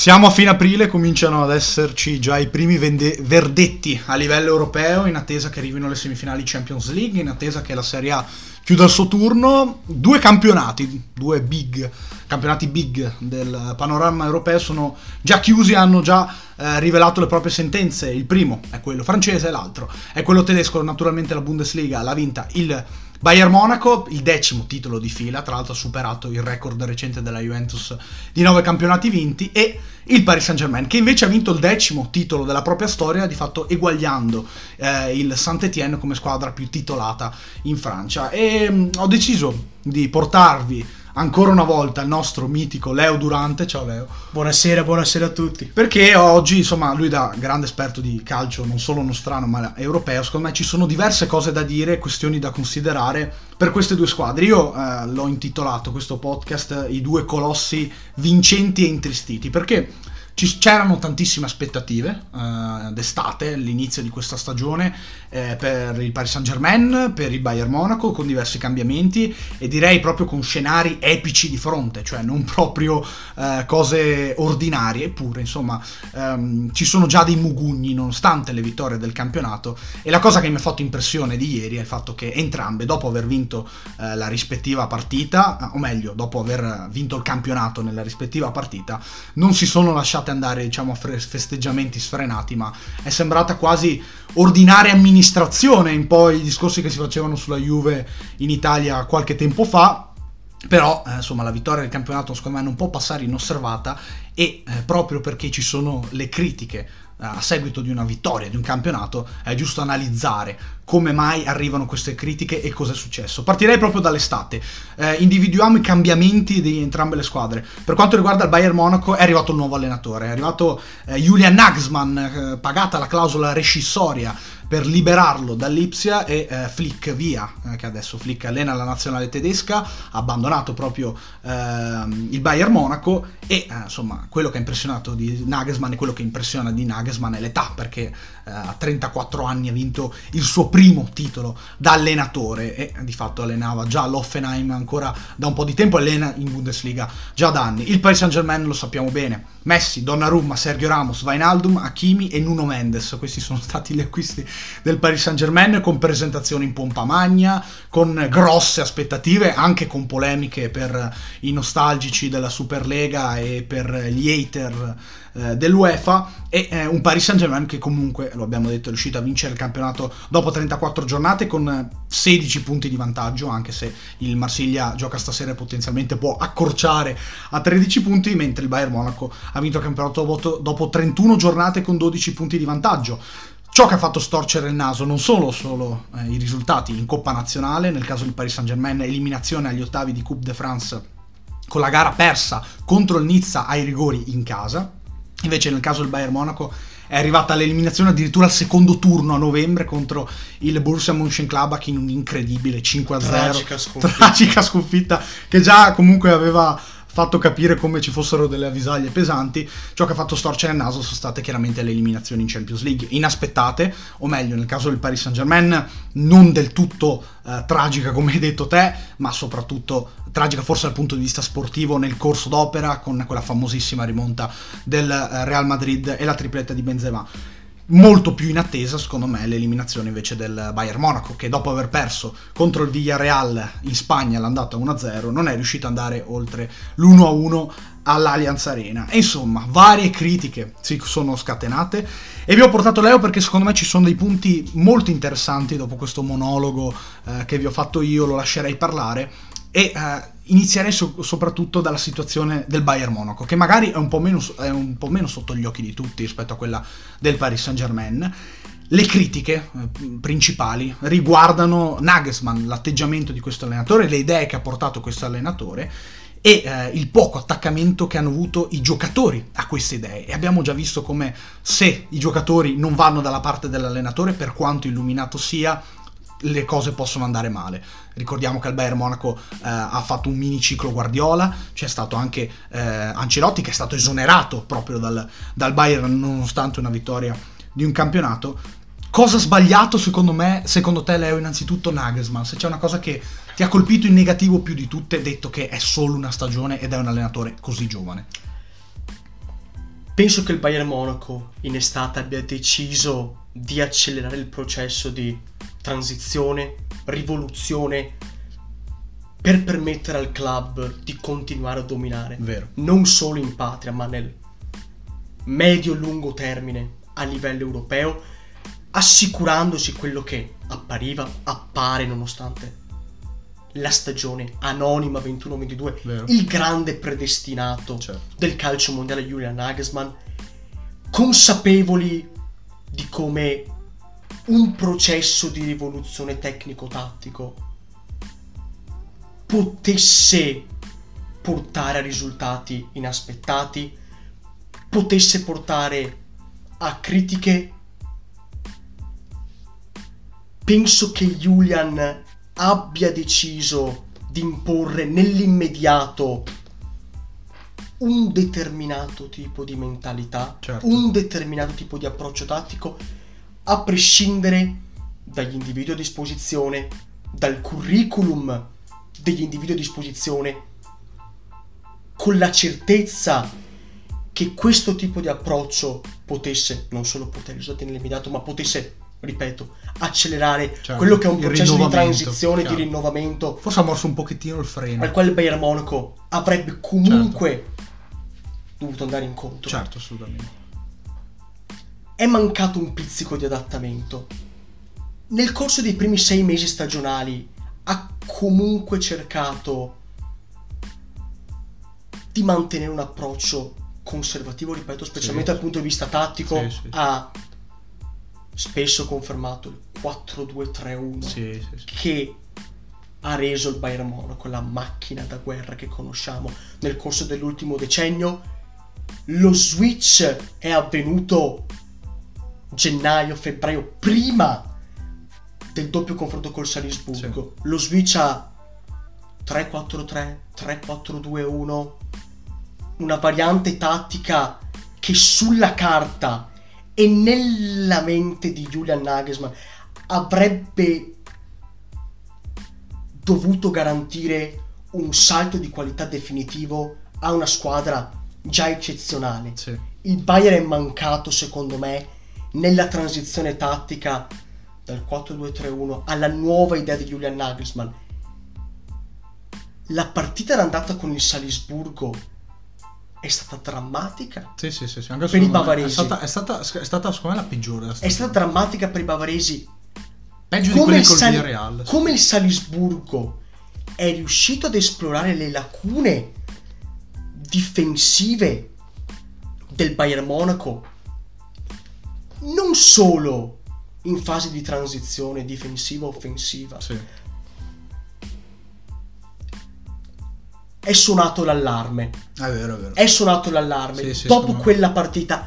Siamo a fine aprile, cominciano ad esserci già i primi vende- verdetti a livello europeo in attesa che arrivino le semifinali Champions League, in attesa che la Serie A chiuda il suo turno. Due campionati, due big, campionati big del panorama europeo sono già chiusi, hanno già eh, rivelato le proprie sentenze. Il primo è quello francese, l'altro è quello tedesco, naturalmente la Bundesliga l'ha vinta il Bayern Monaco, il decimo titolo di fila, tra l'altro ha superato il record recente della Juventus di nove campionati vinti, e il Paris Saint-Germain, che invece ha vinto il decimo titolo della propria storia, di fatto eguagliando eh, il Saint-Étienne come squadra più titolata in Francia. E mh, mm, ho deciso di portarvi ancora una volta il nostro mitico Leo Durante. Ciao Leo. Buonasera, buonasera a tutti. Perché oggi, insomma, lui da grande esperto di calcio, non solo nostrano ma europeo, secondo me ci sono diverse cose da dire, questioni da considerare per queste due squadre. Io eh, l'ho intitolato questo podcast I due colossi vincenti e intristiti, perché c'erano tantissime aspettative uh, d'estate, all'inizio di questa stagione, eh, per il Paris Saint Germain, per il Bayern Monaco, con diversi cambiamenti e direi proprio con scenari epici di fronte, cioè non proprio uh, cose ordinarie, eppure insomma um, ci sono già dei mugugni nonostante le vittorie del campionato e la cosa che mi ha fatto impressione di ieri è il fatto che entrambe, dopo aver vinto uh, la rispettiva partita, o meglio, dopo aver vinto il campionato nella rispettiva partita, non si sono lasciate fate andare diciamo a festeggiamenti sfrenati, ma è sembrata quasi ordinaria amministrazione in poi i discorsi che si facevano sulla Juve in Italia qualche tempo fa. Però, eh, insomma, la vittoria del campionato secondo me non può passare inosservata e eh, proprio perché ci sono le critiche a seguito di una vittoria, di un campionato, è giusto analizzare come mai arrivano queste critiche e cosa è successo. Partirei proprio dall'estate. Eh, individuiamo i cambiamenti di entrambe le squadre. Per quanto riguarda il Bayern Monaco è arrivato un nuovo allenatore, è arrivato eh, Julian Nagelsmann, eh, pagata la clausola rescissoria per liberarlo dall'Ipsia e eh, Flick via, eh, che adesso Flick allena la nazionale tedesca, ha abbandonato proprio eh, il Bayern Monaco e eh, insomma quello che ha impressionato di Nagelsmann e quello che impressiona di Nagelsmann è l'età perché a 34 anni ha vinto il suo primo titolo da allenatore e di fatto allenava già l'Offenheim ancora da un po' di tempo, allena in Bundesliga già da anni. Il Paris Saint-Germain lo sappiamo bene, Messi, Donnarumma, Sergio Ramos, Vainaldum, Hakimi e Nuno Mendes. Questi sono stati gli acquisti del Paris Saint-Germain con presentazioni in pompa magna, con grosse aspettative, anche con polemiche per i nostalgici della Superlega e per gli hater eh, dell'UEFA e eh, un Paris Saint-Germain che comunque, lo abbiamo detto, è riuscito a vincere il campionato dopo 34 giornate con 16 punti di vantaggio, anche se il Marsiglia gioca stasera e potenzialmente può accorciare a 13 punti, mentre il Bayern Monaco ha vinto il campionato dopo, dopo 31 giornate con 12 punti di vantaggio. Ciò che ha fatto storcere il naso non solo, solo eh, i risultati in Coppa Nazionale, nel caso del Paris Saint-Germain, eliminazione agli ottavi di Coupe de France con la gara persa contro il Nizza ai rigori in casa, Invece nel caso del Bayern Monaco è arrivata all'eliminazione addirittura al secondo turno a novembre contro il Borussia Mönchengladbach in un incredibile 5-0 tragica sconfitta. tragica sconfitta che già comunque aveva fatto capire come ci fossero delle avvisaglie pesanti. Ciò che ha fatto storcere il naso sono state chiaramente le eliminazioni in Champions League, inaspettate, o meglio, nel caso del Paris Saint-Germain, non del tutto eh, tragica come hai detto te, ma soprattutto tragica forse dal punto di vista sportivo nel corso d'opera con quella famosissima rimonta del eh, Real Madrid e la tripletta di Benzema molto più in attesa, secondo me, l'eliminazione invece del Bayern Monaco, che dopo aver perso contro il Villarreal in Spagna l'andata 1-0, non è riuscito ad andare oltre l'1-1 all'Allianz Arena. E insomma, varie critiche si sono scatenate e vi ho portato Leo perché secondo me ci sono dei punti molto interessanti dopo questo monologo eh, che vi ho fatto io, lo lascerei parlare e uh, inizierei so- soprattutto dalla situazione del Bayern Monaco, che magari è un, meno, è un, po meno, sotto gli occhi di tutti rispetto a quella del Paris Saint-Germain. Le critiche eh, principali riguardano Nagelsmann, l'atteggiamento di questo allenatore, le idee che ha portato questo allenatore e eh, il poco attaccamento che hanno avuto i giocatori a queste idee. E abbiamo già visto come se i giocatori non vanno dalla parte dell'allenatore, per quanto illuminato sia, le cose possono andare male. Ricordiamo che il Bayern Monaco eh, ha fatto un mini ciclo Guardiola, c'è stato anche eh, Ancelotti che è stato esonerato proprio dal, dal Bayern nonostante una vittoria di un campionato. Cosa sbagliato secondo me, secondo te Leo, innanzitutto Nagelsmann, se c'è una cosa che ti ha colpito in negativo più di tutte, detto che è solo una stagione ed è un allenatore così giovane. Penso che il Bayern Monaco in estate abbia deciso di accelerare il processo di transizione, rivoluzione per permettere al club di continuare a dominare. Vero. Non solo in patria, ma nel medio-lungo termine a livello europeo, assicurandosi quello che appariva, appare nonostante la stagione anonima 21-22, Vero. il grande predestinato Certo. del calcio mondiale Julian Nagelsmann, consapevoli di come un processo di rivoluzione tecnico-tattico potesse portare a risultati inaspettati, potesse portare a critiche. Penso che Julian abbia deciso di imporre nell'immediato un determinato tipo di mentalità, Certo. un determinato tipo di approccio tattico, a prescindere dagli individui a disposizione, dal curriculum degli individui a disposizione, con la certezza che questo tipo di approccio potesse non solo portare risultati nell'immediato, ma potesse, ripeto, accelerare Certo, quello che è un processo di transizione, di chiaro. rinnovamento Forse ha morso un pochettino il freno. al quale Bayern Monaco avrebbe comunque dovuto andare incontro. Certo, assolutamente. È mancato un pizzico di adattamento. Nel corso dei primi sei mesi stagionali ha comunque cercato di mantenere un approccio conservativo, ripeto, specialmente Sì. dal punto di vista tattico. Sì, sì. Ha spesso confermato il 4-2-3-1 Sì, sì, sì. che ha reso il Bayern Monaco la macchina da guerra che conosciamo nel corso dell'ultimo decennio. Lo switch è avvenuto gennaio-febbraio prima del doppio confronto col Salisburgo. Lo switch a 3-4-3, 3-4-2-1, una variante tattica che sulla carta e nella mente di Julian Nagelsmann avrebbe dovuto garantire un salto di qualità definitivo a una squadra già eccezionale. Sì. Il Bayern è mancato, secondo me, nella transizione tattica dal 4-2-3-1 alla nuova idea di Julian Nagelsmann. La partita era andata con il Salisburgo è stata drammatica. Sì, sì, sì, Per i bavaresi. È stata, è stata, è stata, secondo me, la peggiore. È stata drammatica per i bavaresi Peggio di come quelli il, col Villarreal. come il Salisburgo è riuscito ad esplorare le lacune difensive del Bayern Monaco non solo in fase di transizione difensiva-offensiva Sì. è suonato l'allarme È vero, è vero. è suonato l'allarme Sì, sì, dopo me. quella partita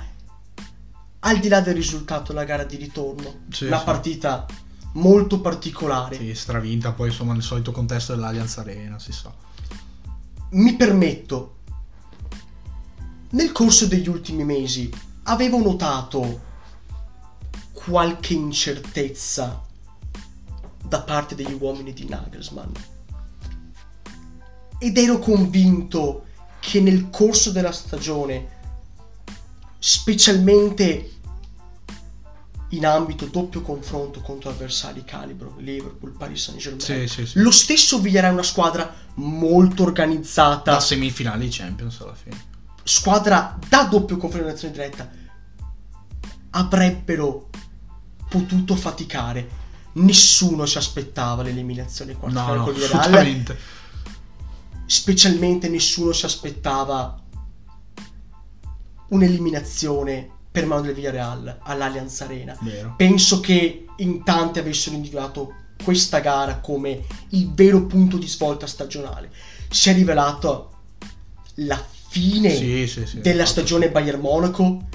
al di là del risultato la gara di ritorno Sì, una sì. partita molto particolare Sì, stravinta poi insomma nel solito contesto dell'Allianz Arena, si sa. mi permetto, nel corso degli ultimi mesi avevo notato qualche incertezza da parte degli uomini di Nagelsmann ed ero convinto che nel corso della stagione, specialmente in ambito doppio confronto contro avversari calibro Liverpool, Paris Saint-Germain, Sì, sì, sì. lo stesso Villarreal è una squadra molto organizzata, Da semifinali Champions alla fine. squadra da doppio confronto in diretta, avrebbero potuto faticare. Nessuno si aspettava l'eliminazione quarta No, Villarreal. assolutamente. Specialmente nessuno si aspettava un'eliminazione per mano del Villarreal all'Allianz Arena. Vero. Penso che in tanti avessero individuato questa gara come il vero punto di svolta stagionale. Si è rivelato la fine Sì, sì, sì. della esatto. stagione Bayern Monaco.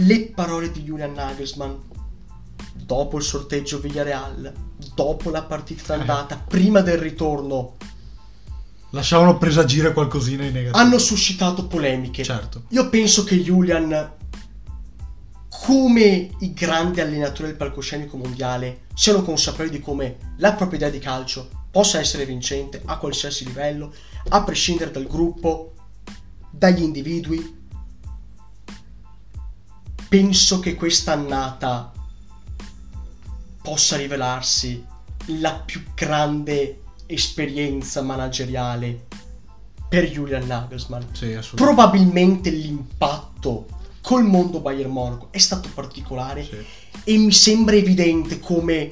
Le parole di Julian Nagelsmann dopo il sorteggio Villarreal, dopo la partita Eh. d'andata, prima del ritorno, Lasciavano presagire qualcosina in negativo. hanno suscitato polemiche. Certo. Io penso che Julian, come i grandi allenatori del palcoscenico mondiale, siano consapevoli di come la propria idea di calcio possa essere vincente a qualsiasi livello, a prescindere dal gruppo, dagli individui. penso che questa annata possa rivelarsi la più grande esperienza manageriale per Julian Nagelsmann. Sì, assolutamente. Probabilmente l'impatto col mondo Bayern Monaco è stato particolare Sì. e mi sembra evidente come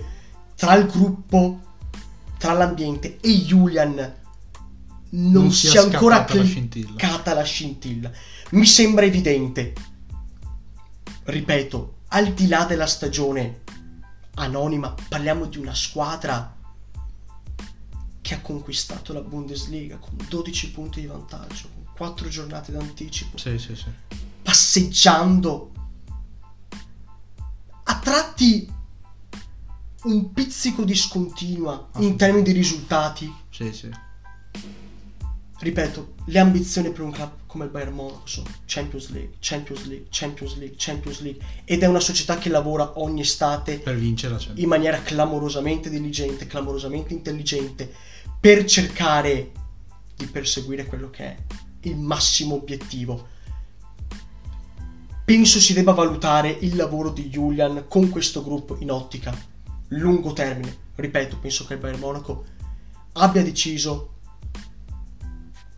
tra il gruppo, tra l'ambiente e Julian non, Non sia, sia ancora scattata la cliccata la scintilla. Mi sembra evidente, ripeto, al di là della stagione anonima, parliamo di una squadra che ha conquistato la Bundesliga con 12 punti di vantaggio, con 4 giornate d'anticipo Sì, sì, sì. passeggiando a tratti un pizzico discontinua in termini di risultati. Sì, sì. Ripeto, le ambizioni per un club come il Bayern Monaco sono Champions League, Champions League, Champions League, Champions League ed è una società che lavora ogni estate Per vincere la Champions. in maniera clamorosamente diligente, clamorosamente intelligente per cercare di perseguire quello che è il massimo obiettivo. Penso si debba valutare il lavoro di Julian con questo gruppo in ottica lungo termine. Ripeto, penso che il Bayern Monaco abbia deciso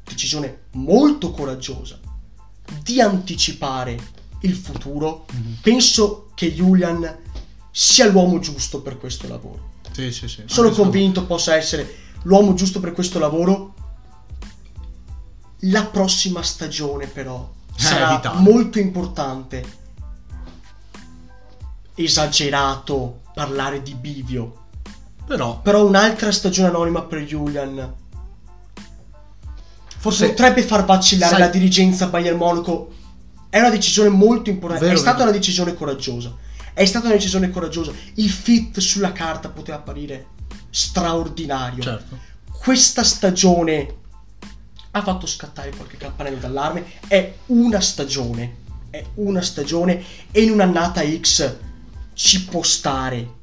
decisione molto coraggiosa di anticipare il futuro. Mhm. Penso che Julian sia l'uomo giusto per questo lavoro. Sì, sì, sì. Sono Anche convinto possa essere l'uomo giusto per questo lavoro. La prossima stagione, però, Eh, sarà vitale. molto importante. Esagerato parlare di bivio. Però, Però un'altra stagione anonima per Julian forse... potrebbe far vacillare sai- la dirigenza Bayern Monaco. È una decisione molto importante. Vero, è stata vero. una decisione coraggiosa. È stata una decisione coraggiosa. Il fit sulla carta poteva apparire straordinario. Certo. Questa stagione ha fatto scattare qualche campanello d'allarme. È una stagione. È una stagione. E in un'annata X ci può stare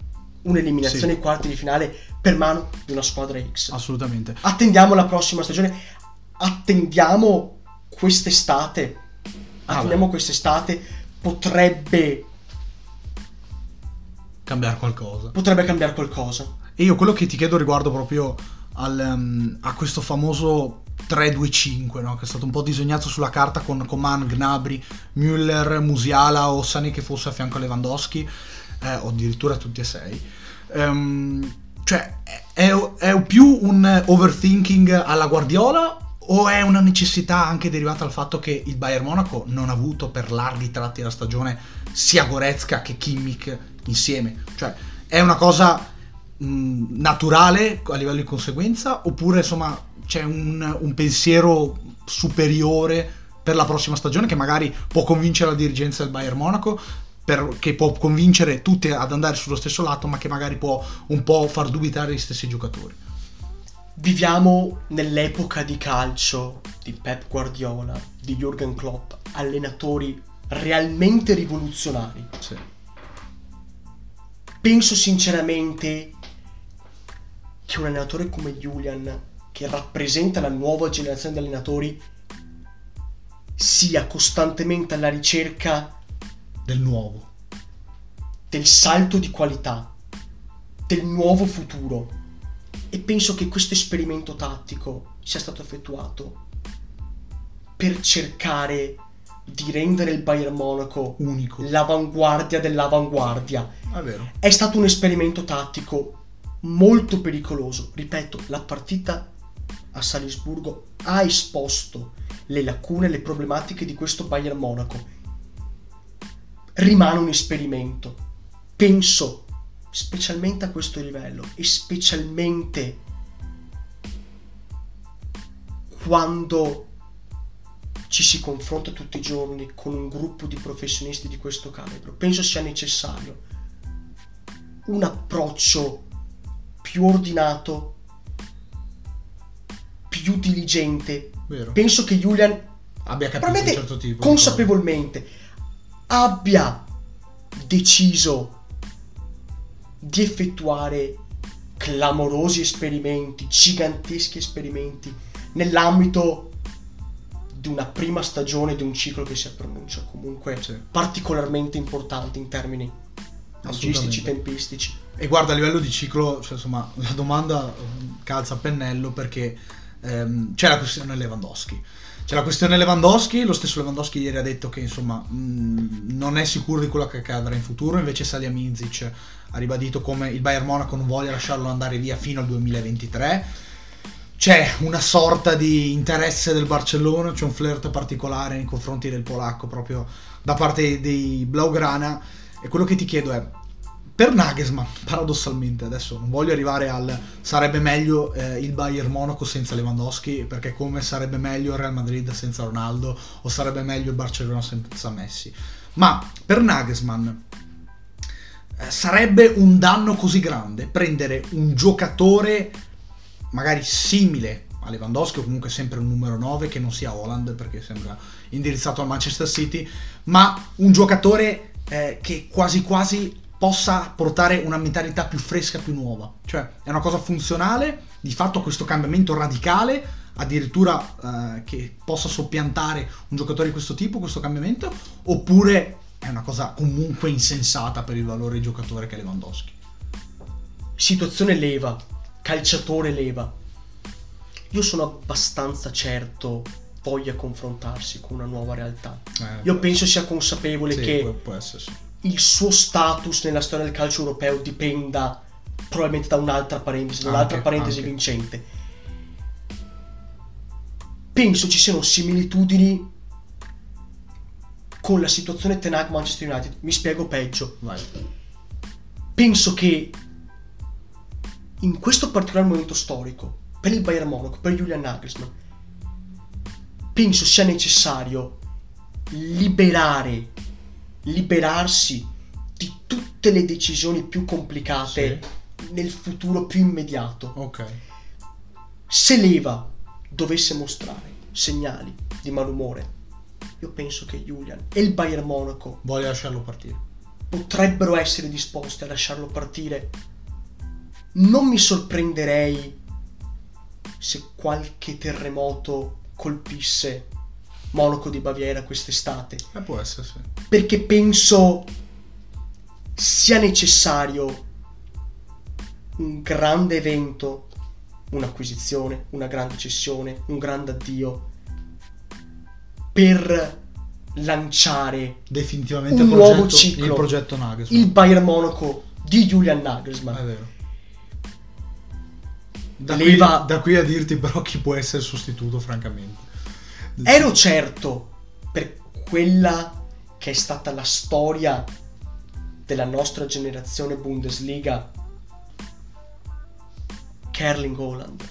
un'eliminazione Sì. ai quarti di finale per mano di una squadra X. Assolutamente. Attendiamo la prossima stagione. Attendiamo quest'estate. Ah, Attendiamo quest'estate. Potrebbe, Cambiare qualcosa. potrebbe cambiare qualcosa. E io quello che ti chiedo riguardo proprio al, ehm, a questo famoso 3-2-5, no? che è stato un po' disegnato sulla carta con Coman, Gnabry, Müller, Musiala o Sani che fosse a fianco a Lewandowski, eh, o addirittura tutti e sei. Ehm, cioè, è, è più un overthinking alla Guardiola o è una necessità anche derivata dal fatto che il Bayern Monaco non ha avuto per larghi tratti della stagione sia Goretzka che Kimmich insieme? Cioè, è una cosa mh, naturale a livello di conseguenza oppure insomma c'è un, un pensiero superiore per la prossima stagione che magari può convincere la dirigenza del Bayern Monaco per- che può convincere tutti ad andare sullo stesso lato ma che magari può un po' far dubitare gli stessi giocatori Viviamo nell'epoca di calcio di Pep Guardiola, di Jürgen Klopp, allenatori realmente rivoluzionari. sì. Penso sinceramente che un allenatore come Julian, che rappresenta la nuova generazione di allenatori, sia costantemente alla ricerca del nuovo del salto di qualità, del nuovo futuro. E penso che questo esperimento tattico sia stato effettuato per cercare di rendere il Bayern Monaco unico l'avanguardia dell'avanguardia. è vero È stato un esperimento tattico molto pericoloso. Ripeto, la partita a Salisburgo ha esposto le lacune, le problematiche di questo Bayern Monaco. Rimane un esperimento. Penso, specialmente a questo livello e specialmente quando ci si confronta tutti i giorni con un gruppo di professionisti di questo calibro, penso sia necessario un approccio più ordinato, più diligente. vero Penso che Julian abbia capito un certo tipo consapevolmente abbia deciso di effettuare clamorosi esperimenti, giganteschi esperimenti nell'ambito di una prima stagione di un ciclo che si pronuncia comunque Sì. particolarmente importante in termini logistici, tempistici. E guarda, a livello di ciclo, cioè, insomma, la domanda eh, calza a pennello perché ehm, c'è la questione Lewandowski. C'è la questione Lewandowski, lo stesso Lewandowski ieri ha detto che insomma mh, non è sicuro di quello che accadrà in futuro, invece Salihamidzic ha ribadito come il Bayern Monaco non voglia lasciarlo andare via fino al 2023. C'è una sorta di interesse del Barcellona, c'è un flirt particolare nei confronti del polacco proprio da parte dei Blaugrana e quello che ti chiedo è per Nagelsmann, paradossalmente, adesso non voglio arrivare al sarebbe meglio eh, il Bayern Monaco senza Lewandowski, perché come sarebbe meglio il Real Madrid senza Ronaldo o sarebbe meglio il Barcellona senza Messi. Ma per Nagelsmann sarebbe un danno così grande prendere un giocatore magari simile a Lewandowski o comunque sempre un numero 9 che non sia Holland perché sembra indirizzato al Manchester City, ma un giocatore eh, che quasi quasi possa portare una mentalità più fresca, più nuova. Cioè è una cosa funzionale, di fatto questo cambiamento radicale, addirittura eh, che possa soppiantare un giocatore di questo tipo, questo cambiamento, oppure è una cosa comunque insensata per il valore di giocatore che è Lewandowski. Situazione leva, calciatore leva. Io sono abbastanza certo voglia confrontarsi con una nuova realtà. Io penso sia consapevole Sì, che può, può essere sì. il suo status nella storia del calcio europeo dipenda probabilmente da un'altra parentesi, da un'altra parentesi anche. vincente. Penso ci siano similitudini con la situazione Tenag Manchester United. Mi spiego peggio. Vai. Penso che in questo particolare momento storico, per il Bayern Monaco, per Julian Nagelsmann, penso sia necessario liberare, liberarsi di tutte le decisioni più complicate nel futuro più immediato. Ok. Se Leva dovesse mostrare segnali di malumore, io penso che Julian e il Bayern Monaco Voglio lasciarlo partire. potrebbero essere disposti a lasciarlo partire. Non mi sorprenderei se qualche terremoto colpisse Monaco di Baviera quest'estate, Eh, può essere, sì. perché penso sia necessario un grande evento, un'acquisizione, una grande cessione, un grande addio per lanciare Definitivamente Un il nuovo progetto, ciclo. il progetto Nagelsmann. il Bayern Monaco di Julian Nagelsmann. È vero. Da, qui, da qui a dirti però chi può essere sostituto, francamente. Ero certo per quella che è stata la storia della nostra generazione Bundesliga che Erling Haaland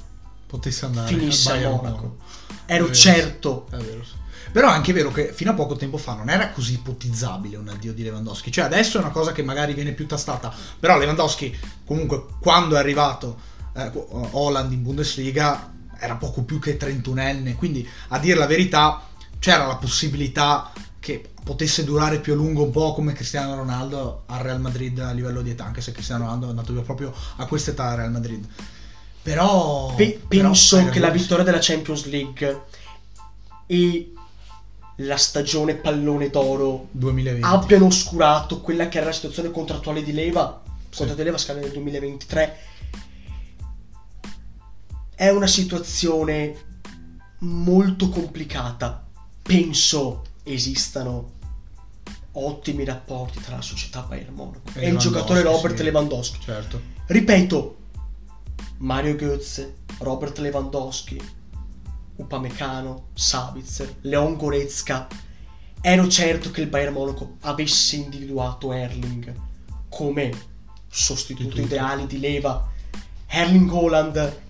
Potesse andare finisse a Monaco. È Ero vero, certo. È vero, sì. Però è anche vero che fino a poco tempo fa non era così ipotizzabile un addio di Lewandowski. Cioè adesso è una cosa che magari viene più tastata. Però Lewandowski, comunque, quando è arrivato eh, Holland in Bundesliga, era poco più che 31enne. Quindi, a dire la verità, c'era la possibilità che potesse durare più a lungo un po' come Cristiano Ronaldo al Real Madrid a livello di età, anche se Cristiano Ronaldo è andato via proprio a questa età al Real Madrid. Però... Pe- penso che la vittoria della Champions League e la stagione pallone d'oro 2020. abbiano oscurato quella che era la situazione contrattuale di Leva. Sì. Contratto di Leva scade nel 2023. È una situazione molto complicata. Penso esistano ottimi rapporti tra la società Bayern Monaco E e, il giocatore Robert sì. Lewandowski. Certo. Ripeto, Mario Götze, Robert Lewandowski, Upamecano, Sabitzer, Leon Goretzka. Ero certo che il Bayern Monaco avesse individuato Erling come sostituto ideale di Leva. Erling Haaland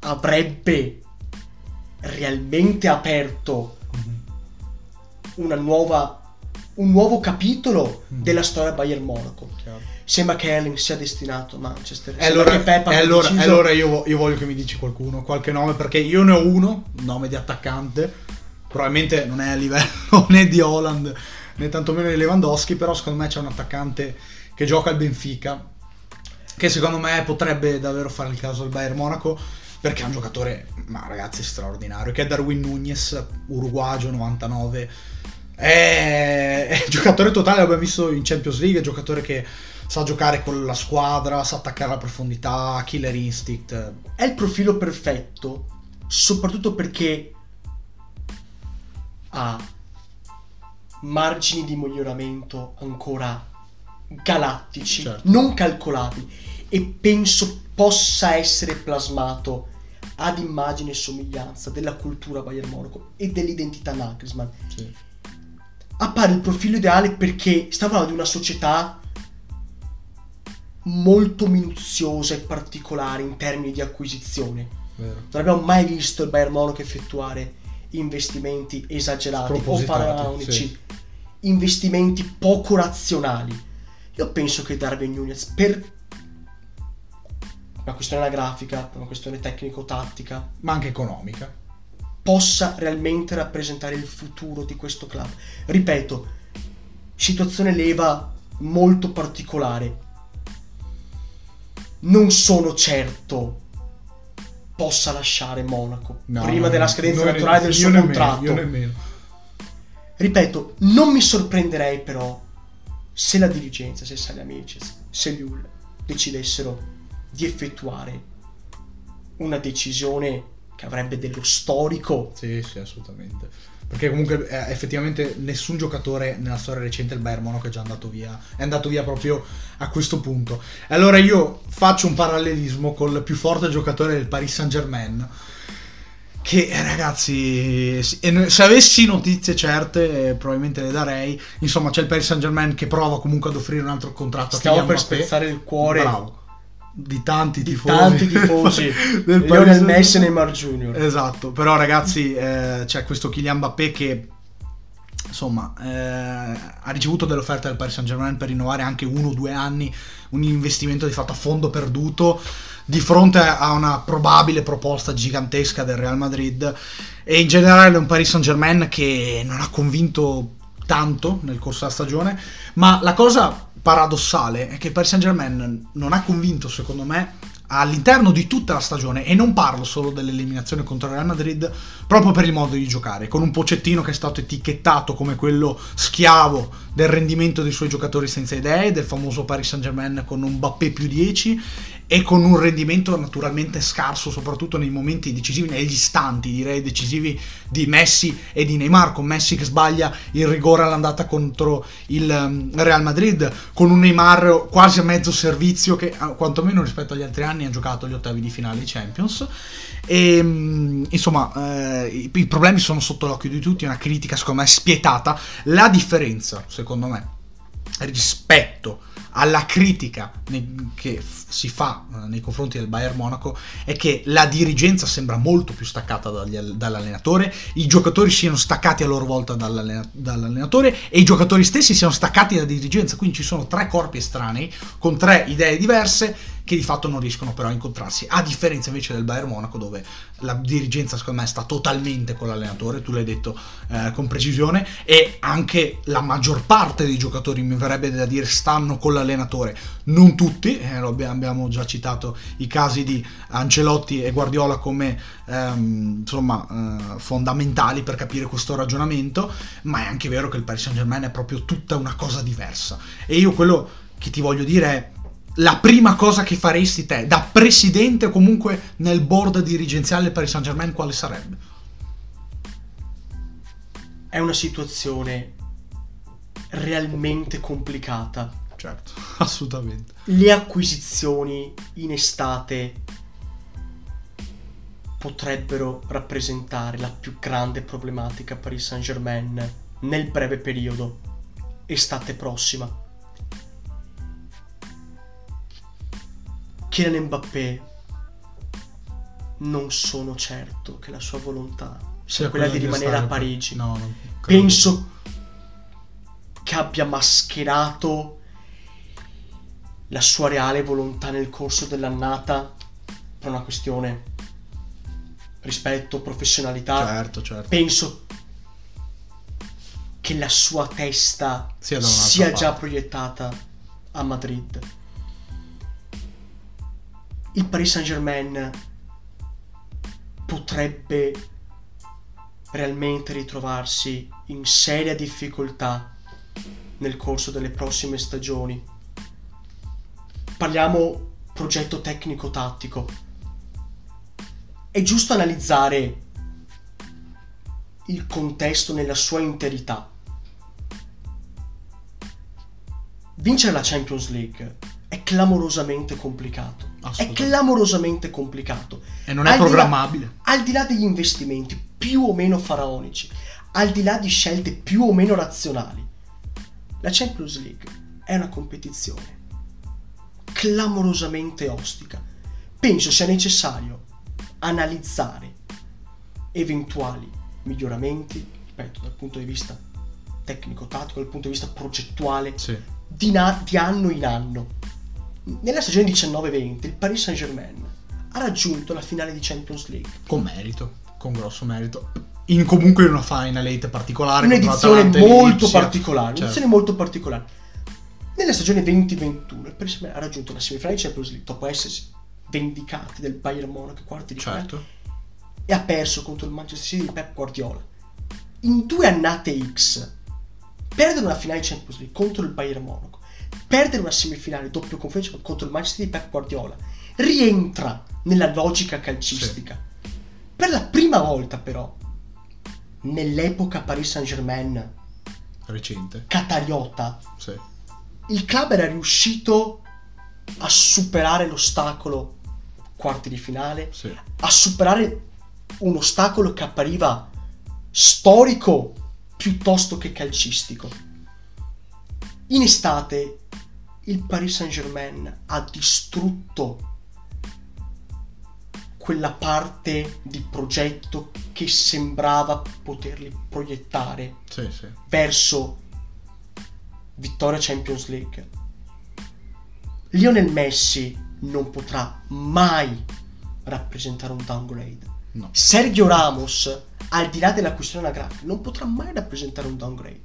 avrebbe realmente aperto una nuova, un nuovo capitolo Mhm. della storia Bayern Monaco. Chiaro. Sembra che Erling sia destinato a Manchester. E allora, e allora, deciso- allora io, io voglio che mi dici qualcuno, qualche nome, perché io ne ho uno, un nome di attaccante, probabilmente non è a livello né di Holland né tantomeno di Lewandowski, però secondo me c'è un attaccante che gioca al Benfica, che secondo me potrebbe davvero fare il caso del Bayern Monaco. perché è un giocatore, ma ragazzi, straordinario, che è Darwin Nunez, uruguagio 99, è, è giocatore totale, l'abbiamo visto in Champions League, è giocatore che sa giocare con la squadra, sa attaccare alla profondità, killer instinct. È il profilo perfetto, soprattutto perché ha margini di miglioramento ancora galattici, Certo. non calcolabili e penso possa essere plasmato ad immagine e somiglianza della cultura Bayern Monaco e dell'identità Nagelsmann. Sì. Appare il profilo ideale perché parlando di una società molto minuziosa e particolare in termini di acquisizione. Vero. Non abbiamo mai visto il Bayern Monaco effettuare investimenti esagerati o faraonici, sì. investimenti poco razionali. Io penso che Darwin Nunez per una questione anagrafica, per una questione tecnico-tattica, Ma anche economica. possa realmente rappresentare il futuro di questo club. Ripeto, situazione leva molto particolare. Non sono certo possa lasciare Monaco No, prima della scadenza naturale del suo nemmeno, contratto. Io nemmeno. Ripeto, non mi sorprenderei però se la dirigenza, se Salihamidzic, se Liul decidessero di effettuare una decisione che avrebbe dello storico Sì, sì, assolutamente. Perché comunque eh, effettivamente nessun giocatore nella storia recente del Bayern Monaco è già andato via. È andato via proprio a questo punto. E allora io faccio un parallelismo col più forte giocatore del Paris Saint Germain. Che eh, ragazzi, se avessi notizie certe, eh, probabilmente le darei. Insomma, c'è il Paris Saint Germain che prova comunque ad offrire un altro contratto Stiamo a per Kylian Mbappé. spezzare il cuore Bravo. Di tanti di tifosi. tanti tifosi del Lionel Messi e Neymar Jr. Esatto, però ragazzi eh, c'è questo Kylian Mbappé che insomma eh, ha ricevuto delle offerte del Paris Saint Germain per rinnovare anche uno o due anni, un investimento di fatto a fondo perduto di fronte a una probabile proposta gigantesca del Real Madrid e in generale un Paris Saint Germain che non ha convinto tanto nel corso della stagione, ma la cosa paradossale è che il Paris Saint Germain non ha convinto secondo me all'interno di tutta la stagione e non parlo solo dell'eliminazione contro il Real Madrid proprio per il modo di giocare con un Pocettino che è stato etichettato come quello schiavo del rendimento dei suoi giocatori senza idee del famoso Paris Saint Germain con un Bappé più 10 e con un rendimento naturalmente scarso soprattutto nei momenti decisivi negli istanti direi decisivi di Messi e di Neymar con Messi che sbaglia il rigore all'andata contro il um, Real Madrid con un Neymar quasi a mezzo servizio che quantomeno rispetto agli altri anni ha giocato gli ottavi di finale di Champions. E mm, insomma eh, i, problemi sono sotto l'occhio di tutti una critica secondo me spietata. La differenza secondo me rispetto alla critica che si fa eh, nei confronti del Bayern Monaco è che la dirigenza sembra molto più staccata dall'allenatore, i giocatori siano staccati a loro volta dall'allena- dall'allenatore e i giocatori stessi siano staccati dalla dirigenza, quindi ci sono tre corpi estranei con tre idee diverse che di fatto non riescono però a incontrarsi, a differenza invece del Bayern Monaco dove la dirigenza secondo me sta totalmente con l'allenatore, tu l'hai detto eh, con precisione, e anche la maggior parte dei giocatori mi verrebbe da dire stanno con l'allenatore, non tutti, eh, abbiamo già citato i casi di Ancelotti e Guardiola come ehm, insomma eh, fondamentali per capire questo ragionamento, ma è anche vero che il Paris Saint Germain è proprio tutta una cosa diversa. E io quello che ti voglio dire è la prima cosa che faresti te da presidente o comunque nel board dirigenziale del Paris Saint Germain quale sarebbe? È una situazione realmente complicata. Certo, assolutamente. Le acquisizioni in estate potrebbero rappresentare la più grande problematica per il Saint Germain nel breve periodo, estate prossima. Kylian Mbappé non sono certo che la sua volontà sia quella di rimanere a Parigi. No, non. Penso che abbia mascherato la sua reale volontà nel corso dell'annata per una questione rispetto, professionalità. Certo, certo. Penso che la sua testa Sia sia già proiettata a Madrid. Il Paris Saint Germain potrebbe realmente ritrovarsi in seria difficoltà nel corso delle prossime stagioni. Parliamo progetto tecnico-tattico. È giusto analizzare il contesto nella sua interità. Vincere la Champions League è clamorosamente complicato. È clamorosamente complicato. E non è Al di là- programmabile. al di là degli investimenti più o meno faraonici, al di là di scelte più o meno razionali, la Champions League è una competizione clamorosamente ostica. Penso sia necessario analizzare eventuali miglioramenti, ripeto, dal punto di vista tecnico-tattico, dal punto di vista progettuale, Sì. di, na- di anno in anno. Nella stagione 19-20 il Paris Saint-Germain ha raggiunto la finale di Champions League. Con merito, con grosso merito. In, comunque una Final 8 particolare. un'edizione molto particolare, Certo. un'edizione molto particolare. Nella stagione 2021 il PSG ha raggiunto la semifinale di Champions League dopo essersi vendicati del Bayern Monaco quarti di finale Certo. e ha perso contro il Manchester City di Pep Guardiola. In due annate X, perdere una finale di Champions League contro il Bayern Monaco, perdere una semifinale doppio conferenza contro il Manchester di Pep Guardiola, rientra nella logica calcistica. Per la prima volta però, nell'epoca Paris Saint-Germain Recente. catariota, Sì. il club era riuscito a superare l'ostacolo quarti di finale, Sì. a superare un ostacolo che appariva storico piuttosto che calcistico. In estate il Paris Saint-Germain ha distrutto quella parte di progetto che sembrava poterli proiettare Sì, sì. verso vittoria Champions League. Lionel Messi non potrà mai rappresentare un downgrade. No. Sergio Ramos, al di là della questione anagrafica, non potrà mai rappresentare un downgrade.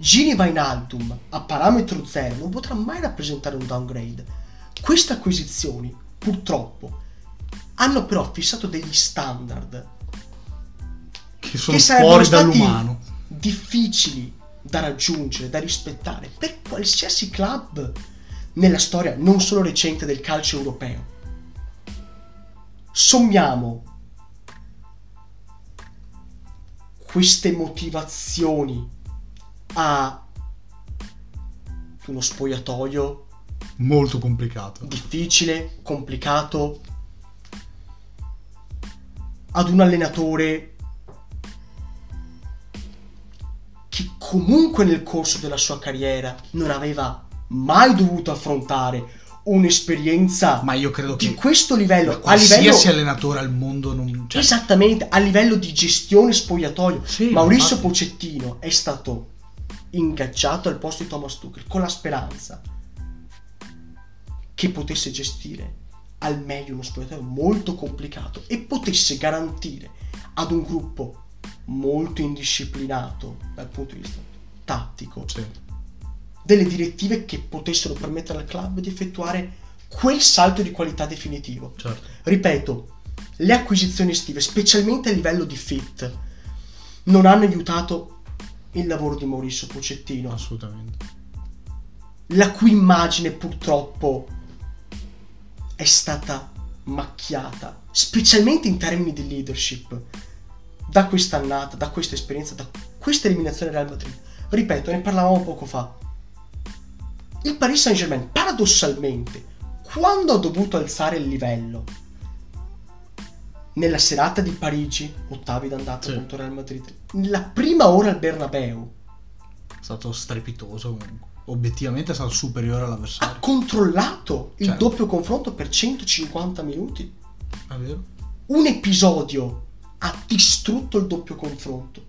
Gini Wijnaldum, a parametro zero, non potrà mai rappresentare un downgrade. Queste acquisizioni, purtroppo, hanno però fissato degli standard Che sono che fuori dall'umano. difficili da raggiungere, da rispettare per qualsiasi club nella storia non solo recente del calcio europeo. Sommiamo queste motivazioni a uno spogliatoio Molto complicato. difficile, complicato, ad un allenatore che comunque nel corso della sua carriera non aveva mai dovuto affrontare un'esperienza Ma io credo di che questo livello, a qualsiasi allenatore al mondo non... Cioè, esattamente a livello di gestione spogliatoio. Sì, Maurizio infatti. Pocettino è stato ingaggiato al posto di Thomas Tuchel con la speranza che potesse gestire al meglio uno spogliatoio molto complicato e potesse garantire ad un gruppo molto indisciplinato dal punto di vista tattico sì. delle direttive che potessero permettere al club di effettuare quel salto di qualità definitivo. Certo. Ripeto, le acquisizioni estive, specialmente a livello di fit, non hanno aiutato il lavoro di Maurizio Pocettino, Assolutamente. la cui immagine purtroppo è stata macchiata, specialmente in termini di leadership, da quest'annata, da questa esperienza, da questa eliminazione Real Madrid. Ripeto, ne parlavamo poco fa. Il Paris Saint-Germain, paradossalmente, quando ha dovuto alzare il livello, nella serata di Parigi, ottavi d'andata Sì. contro Real Madrid, nella prima ora al Bernabeu, È stato strepitoso comunque. Obiettivamente è stato superiore ha all'avversario. controllato il Certo. doppio confronto per 150 minuti. È vero? Un episodio ha distrutto il doppio confronto.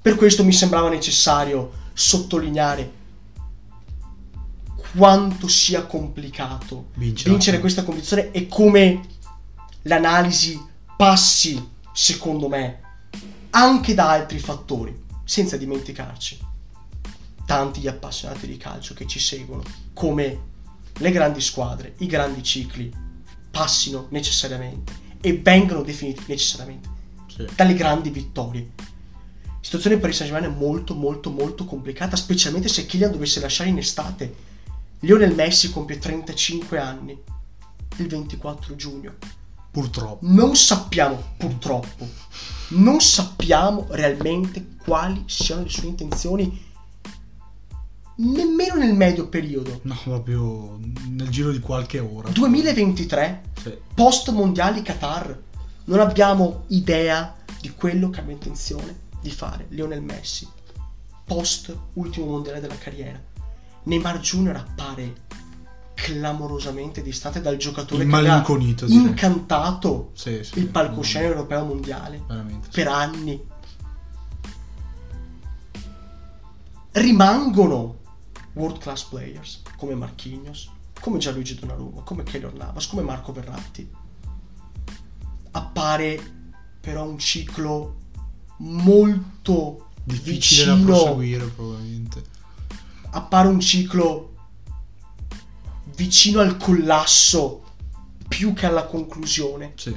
Per questo mi sembrava necessario sottolineare quanto sia complicato Vincere. vincere questa competizione e come l'analisi passi, secondo me, anche da altri fattori, senza dimenticarci tanti gli appassionati di calcio che ci seguono, come le grandi squadre, i grandi cicli passino necessariamente e vengano definiti necessariamente Sì. dalle grandi vittorie. Situazione per il Saint Germain è molto molto molto complicata, specialmente se Kylian dovesse lasciare in estate. Lionel Messi compie 35 anni il 24 giugno. Purtroppo. Non sappiamo, purtroppo, non sappiamo realmente quali siano le sue intenzioni nemmeno nel medio periodo. No, proprio nel giro di qualche ora. 2023, Sì. post mondiali Qatar, non abbiamo idea di quello che abbia intenzione di fare Lionel Messi post ultimo mondiale della carriera. Neymar Jr. appare clamorosamente distante dal giocatore che Immalinconito, direi. incantato Sì, sì. il palcoscenico europeo mondiale Veramente. per anni. Rimangono world class players come Marquinhos, come Gianluigi Donnarumma, come Keylor Navas, come Marco Verratti. Appare però un ciclo molto Difficile da vicino proseguire, probabilmente. appare un ciclo vicino al collasso più che alla conclusione Sì.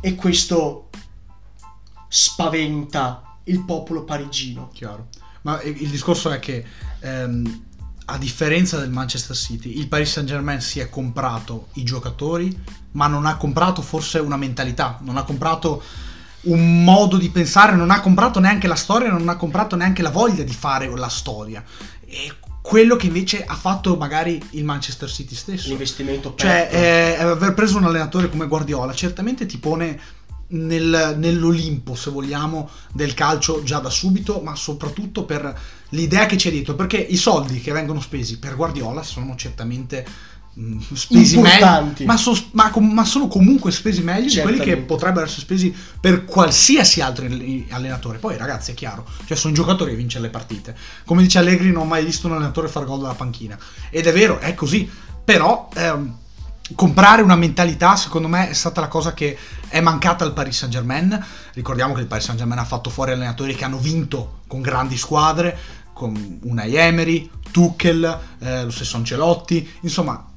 e questo spaventa il popolo parigino. Chiaro. Ma il discorso è che, ehm, a differenza del Manchester City, il Paris Saint Germain si è comprato i giocatori, ma non ha comprato forse una mentalità, non ha comprato un modo di pensare, non ha comprato neanche la storia, non ha comprato neanche la voglia di fare la storia. E quello che invece ha fatto magari il Manchester City stesso. L'investimento Cioè, aperto. eh, aver preso un allenatore come Guardiola certamente ti pone nel- nell'Olimpo, se vogliamo, del calcio già da subito, ma soprattutto per l'idea che c'è dietro, perché i soldi che vengono spesi per Guardiola sono certamente spesi Importanti. meglio, ma, so- ma ma sono comunque spesi meglio di quelli che Certamente. potrebbero essere spesi per qualsiasi altro allenatore. Poi, ragazzi, è chiaro, cioè sono giocatori che vincono le partite. Come dice Allegri, non ho mai visto un allenatore fare gol dalla panchina. Ed è vero, è così. Però ehm, comprare una mentalità, secondo me, è stata la cosa che è mancata al Paris Saint Germain. Ricordiamo che il Paris Saint Germain ha fatto fuori allenatori che hanno vinto con grandi squadre, con Unai Emery, Tuchel, eh, lo stesso Ancelotti. Insomma,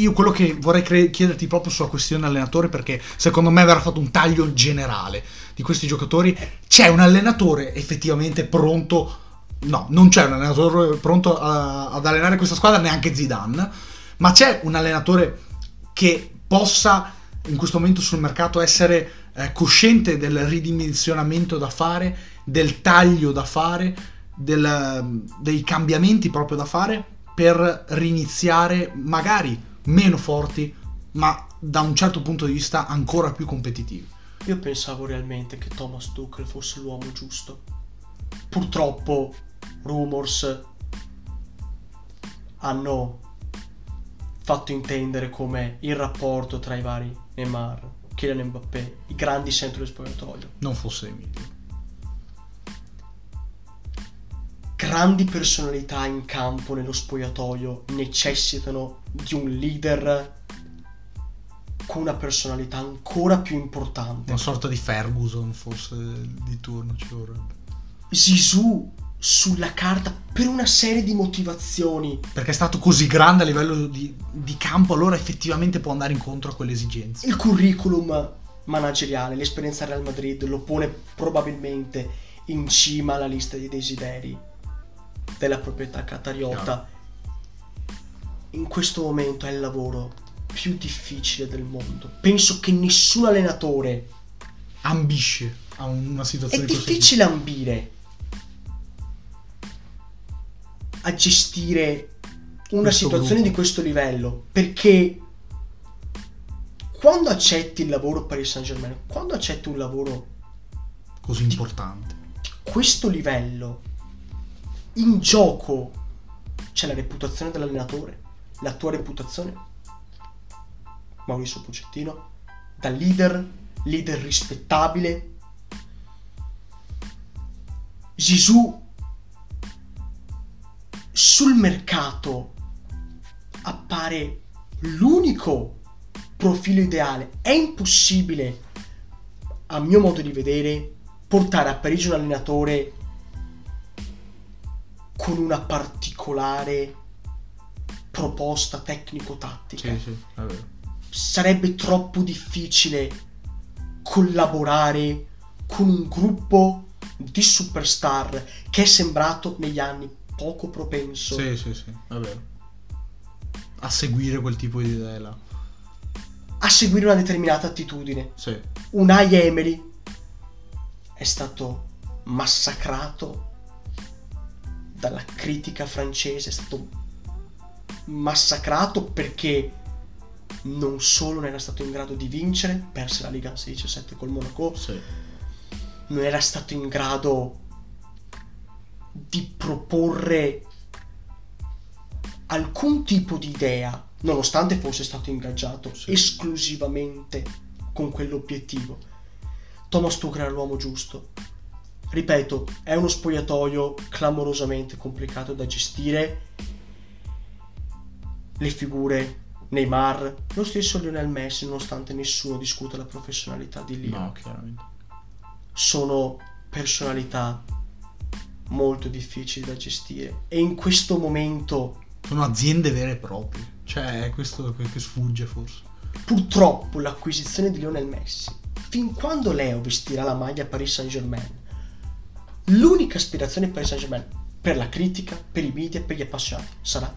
io quello che vorrei cre- chiederti proprio sulla questione allenatore, perché secondo me verrà fatto un taglio generale di questi giocatori. C'è un allenatore effettivamente pronto. No, non c'è un allenatore pronto a- ad allenare questa squadra, neanche Zidane. Ma c'è un allenatore che possa in questo momento sul mercato essere eh, cosciente del ridimensionamento da fare, del taglio da fare, del- dei cambiamenti proprio da fare per riniziare magari meno forti, ma da un certo punto di vista ancora più competitivi. Io pensavo realmente che Thomas Tuchel fosse l'uomo giusto. Purtroppo, rumors hanno fatto intendere come il rapporto tra i vari Neymar, Kylian Mbappé, i grandi centro del spogliatoio, Non fosse Emilio. Grandi personalità in campo nello spogliatoio necessitano di un leader con una personalità ancora più importante. Una sorta di Ferguson forse di turno ci vorrebbe. Zizou sulla carta per una serie di motivazioni. Perché è stato così grande a livello di, di campo, allora effettivamente può andare incontro a quelle esigenze. Il curriculum manageriale, l'esperienza al Real Madrid lo pone probabilmente in cima alla lista dei desideri della proprietà catariota. In questo momento è il lavoro più difficile del mondo. Penso che nessun allenatore Ambisce a una è situazione questo difficile ambire a gestire una Questo situazione gruppo. di questo livello perché quando accetti il lavoro per il Saint Germain, quando accetti un lavoro così importante. di questo livello, in gioco c'è la reputazione dell'allenatore, la tua reputazione, Mauricio Pochettino, da leader, leader rispettabile. Gesù sul mercato appare l'unico profilo ideale. È impossibile, a mio modo di vedere, portare a Parigi un allenatore con una particolare proposta tecnico-tattica. Sì, sì. Sarebbe troppo difficile collaborare con un gruppo di superstar che è sembrato negli anni poco propenso Sì, sì, sì. A seguire quel tipo di idee là. a seguire una determinata attitudine. Sì. Unai Emery è stato massacrato dalla critica francese, è stato massacrato perché non solo non era stato in grado di vincere, perse la Liga 6-17 col Monaco, Sì. non era stato in grado di proporre alcun tipo di idea, nonostante fosse stato ingaggiato Sì. esclusivamente con quell'obiettivo. Thomas Tuchel era l'uomo giusto. Ripeto, è uno spogliatoio clamorosamente complicato da gestire. Le figure Neymar, lo stesso Lionel Messi, nonostante nessuno discuta la professionalità di Leo No, chiaramente. sono personalità molto difficili da gestire e in questo momento Sono aziende vere e proprie. Cioè, è questo che che sfugge forse. purtroppo l'acquisizione di Lionel Messi fin quando Leo vestirà la maglia Paris Saint Germain l'unica aspirazione Paris Saint Germain per la critica, per i media, per gli appassionati sarà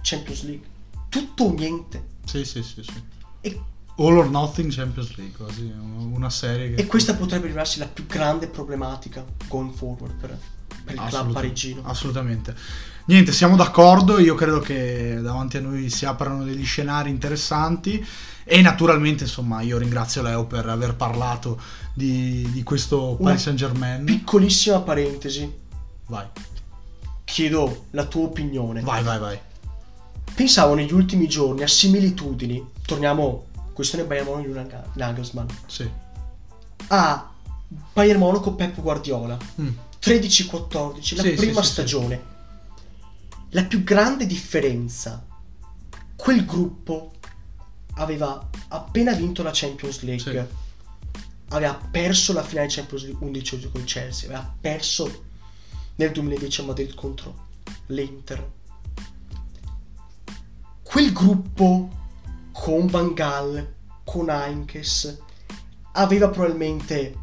Champions League tutto o niente Sì, sì, sì, sì. e, All or Nothing Champions League, quasi. Una serie che... e questa potrebbe rivelarsi la più grande problematica going forward per, per il club parigino Assolutamente. Niente, siamo d'accordo. Io credo che davanti a noi si aprano degli scenari interessanti. E naturalmente, insomma, io ringrazio Leo per aver parlato di, di questo Una Paris Saint Germain. piccolissima parentesi Vai, chiedo la tua opinione. vai, vai, vai. Pensavo negli ultimi giorni a similitudini, torniamo, questione Bayern Monaco di Nag- Nagelsmann, Sì. a Bayern Monaco Pep Guardiola, Mm. 13-14, la Sì, sì, prima sì, sì. stagione. La più grande differenza, quel gruppo aveva appena vinto la Champions League, Sì. aveva perso la finale Champions League 11 con il Chelsea, aveva perso nel 2010 a Madrid contro l'Inter. Quel gruppo con Van Gaal, con Heinkes, aveva probabilmente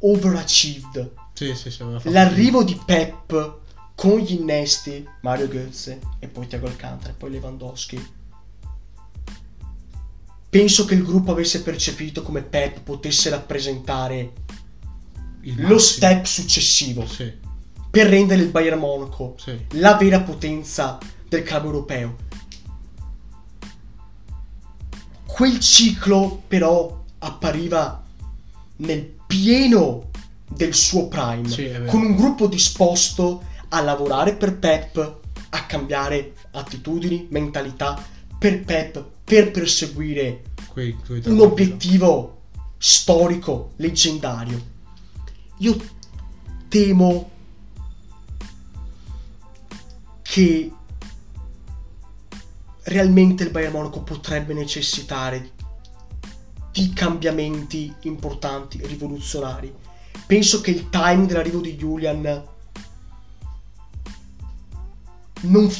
overachieved. Sì, sì, sì. L'arrivo di Pep con gli innesti, Mario Götze e poi Thiago Alcantara e poi Lewandowski. Penso che il gruppo avesse percepito come Pep potesse rappresentare il lo step successivo Sì, per rendere il Bayern Monaco sì. la vera potenza del club europeo. Quel ciclo però appariva nel pieno del suo prime, Sì, con un gruppo disposto a lavorare per Pep, a cambiare attitudini, mentalità per Pep, per perseguire Quei, quei un obiettivo storico, leggendario. Io temo che realmente il Bayern Monaco potrebbe necessitare di cambiamenti importanti, rivoluzionari. Penso che il time dell'arrivo di Julian non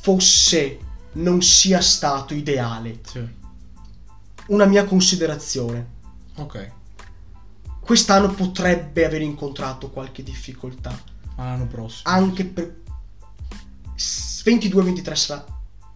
fosse, non sia stato ideale. Sì. Una mia considerazione. Ok. Quest'anno potrebbe aver incontrato qualche difficoltà. Ma l'anno prossimo. Anche per 22-23 sarà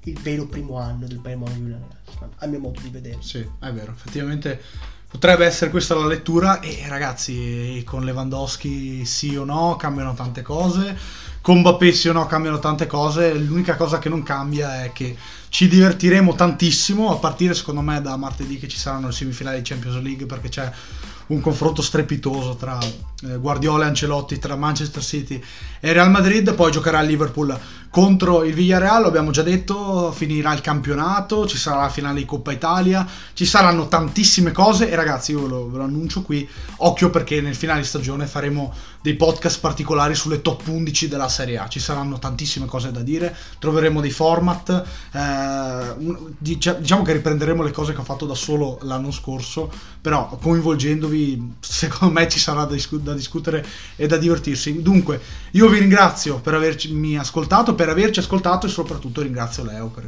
il vero primo anno del Bayern Nagelsmann, a mio modo di vedere. Sì, è vero, effettivamente potrebbe essere questa la lettura e ragazzi con Lewandowski sì o no cambiano tante cose, con Mbappé sì o no cambiano tante cose, l'unica cosa che non cambia è che ci divertiremo tantissimo a partire secondo me da martedì che ci saranno le semifinali di Champions League perché c'è un confronto strepitoso tra eh, Guardiola e Ancelotti, tra Manchester City e Real Madrid, poi giocherà il Liverpool contro il Villarreal, abbiamo già detto, finirà il campionato, ci sarà la finale di Coppa Italia, ci saranno tantissime cose e ragazzi io lo, ve lo annuncio qui, occhio perché nel finale di stagione faremo dei podcast particolari sulle top 11 della Serie A, ci saranno tantissime cose da dire, troveremo dei format, eh, dicia- diciamo che riprenderemo le cose che ho fatto da solo l'anno scorso, però coinvolgendovi secondo me ci sarà da, discu- da discutere e da divertirsi. Dunque io vi ringrazio per avermi ascoltato, per averci ascoltato e soprattutto ringrazio Leo per,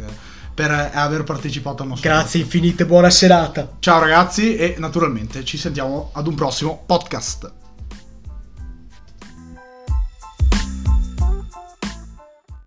per aver partecipato al nostro Grazie infinite, buona serata. Ciao ragazzi e naturalmente ci sentiamo ad un prossimo podcast.